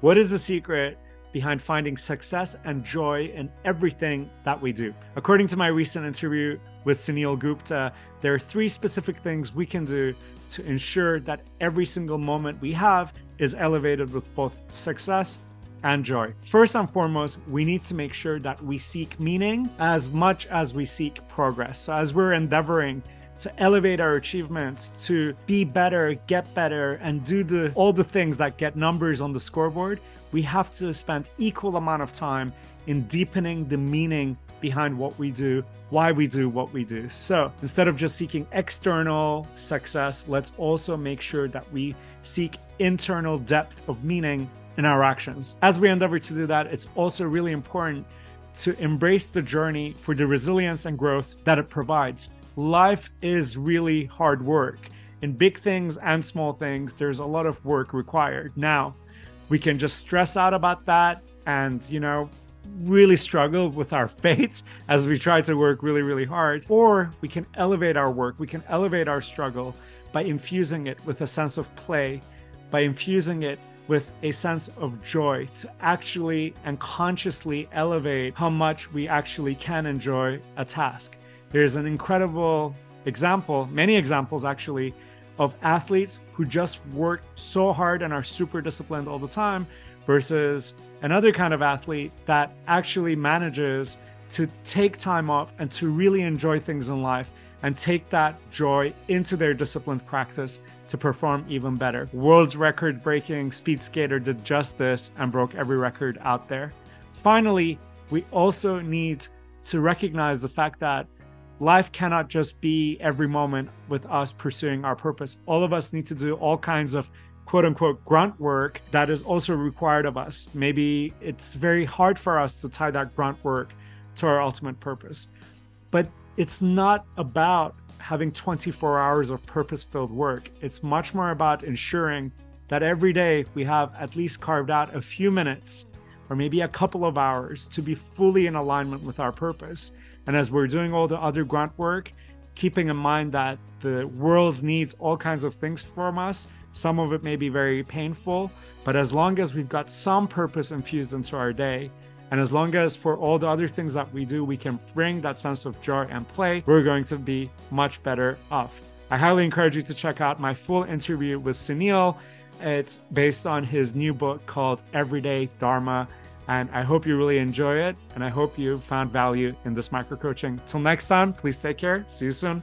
What is the secret behind finding success and joy in everything that we do? According to my recent interview with Suneel Gupta, there are three specific things we can do to ensure that every single moment we have is elevated with both success and joy. First and foremost, we need to make sure that we seek meaning as much as we seek progress. So, as we're endeavoring to elevate our achievements, to be better, get better, and do the all the things that get numbers on the scoreboard, we have to spend equal amount of time in deepening the meaning behind what we do, why we do what we do. So instead of just seeking external success, let's also make sure that we seek internal depth of meaning in our actions. As we endeavor to do that, it's also really important to embrace the journey for the resilience and growth that it provides life is really hard work. In big things and small things, there's a lot of work required. Now, we can just stress out about that and, you know, really struggle with our fates as we try to work really, really hard. Or we can elevate our work, we can elevate our struggle by infusing it with a sense of play, by infusing it with a sense of joy to actually and consciously elevate how much we actually can enjoy a task. There's an incredible example, many examples actually, of athletes who just work so hard and are super disciplined all the time versus another kind of athlete that actually manages to take time off and to really enjoy things in life and take that joy into their disciplined practice to perform even better. World record breaking speed skater did just this and broke every record out there. Finally, we also need to recognize the fact that life cannot just be every moment with us pursuing our purpose. All of us need to do all kinds of quote unquote grunt work that is also required of us. Maybe it's very hard for us to tie that grunt work to our ultimate purpose. But it's not about having 24 hours of purpose filled work. It's much more about ensuring that every day we have at least carved out a few minutes or maybe a couple of hours to be fully in alignment with our purpose. And as we're doing all the other grunt work, keeping in mind that the world needs all kinds of things from us. Some of it may be very painful, but as long as we've got some purpose infused into our day, and as long as for all the other things that we do, we can bring that sense of joy and play, we're going to be much better off. I highly encourage you to check out my full interview with Suneel. It's based on his new book called Everyday Dharma. And I hope you really enjoy it. And I hope you found value in this micro coaching. Till next time, please take care. See you soon.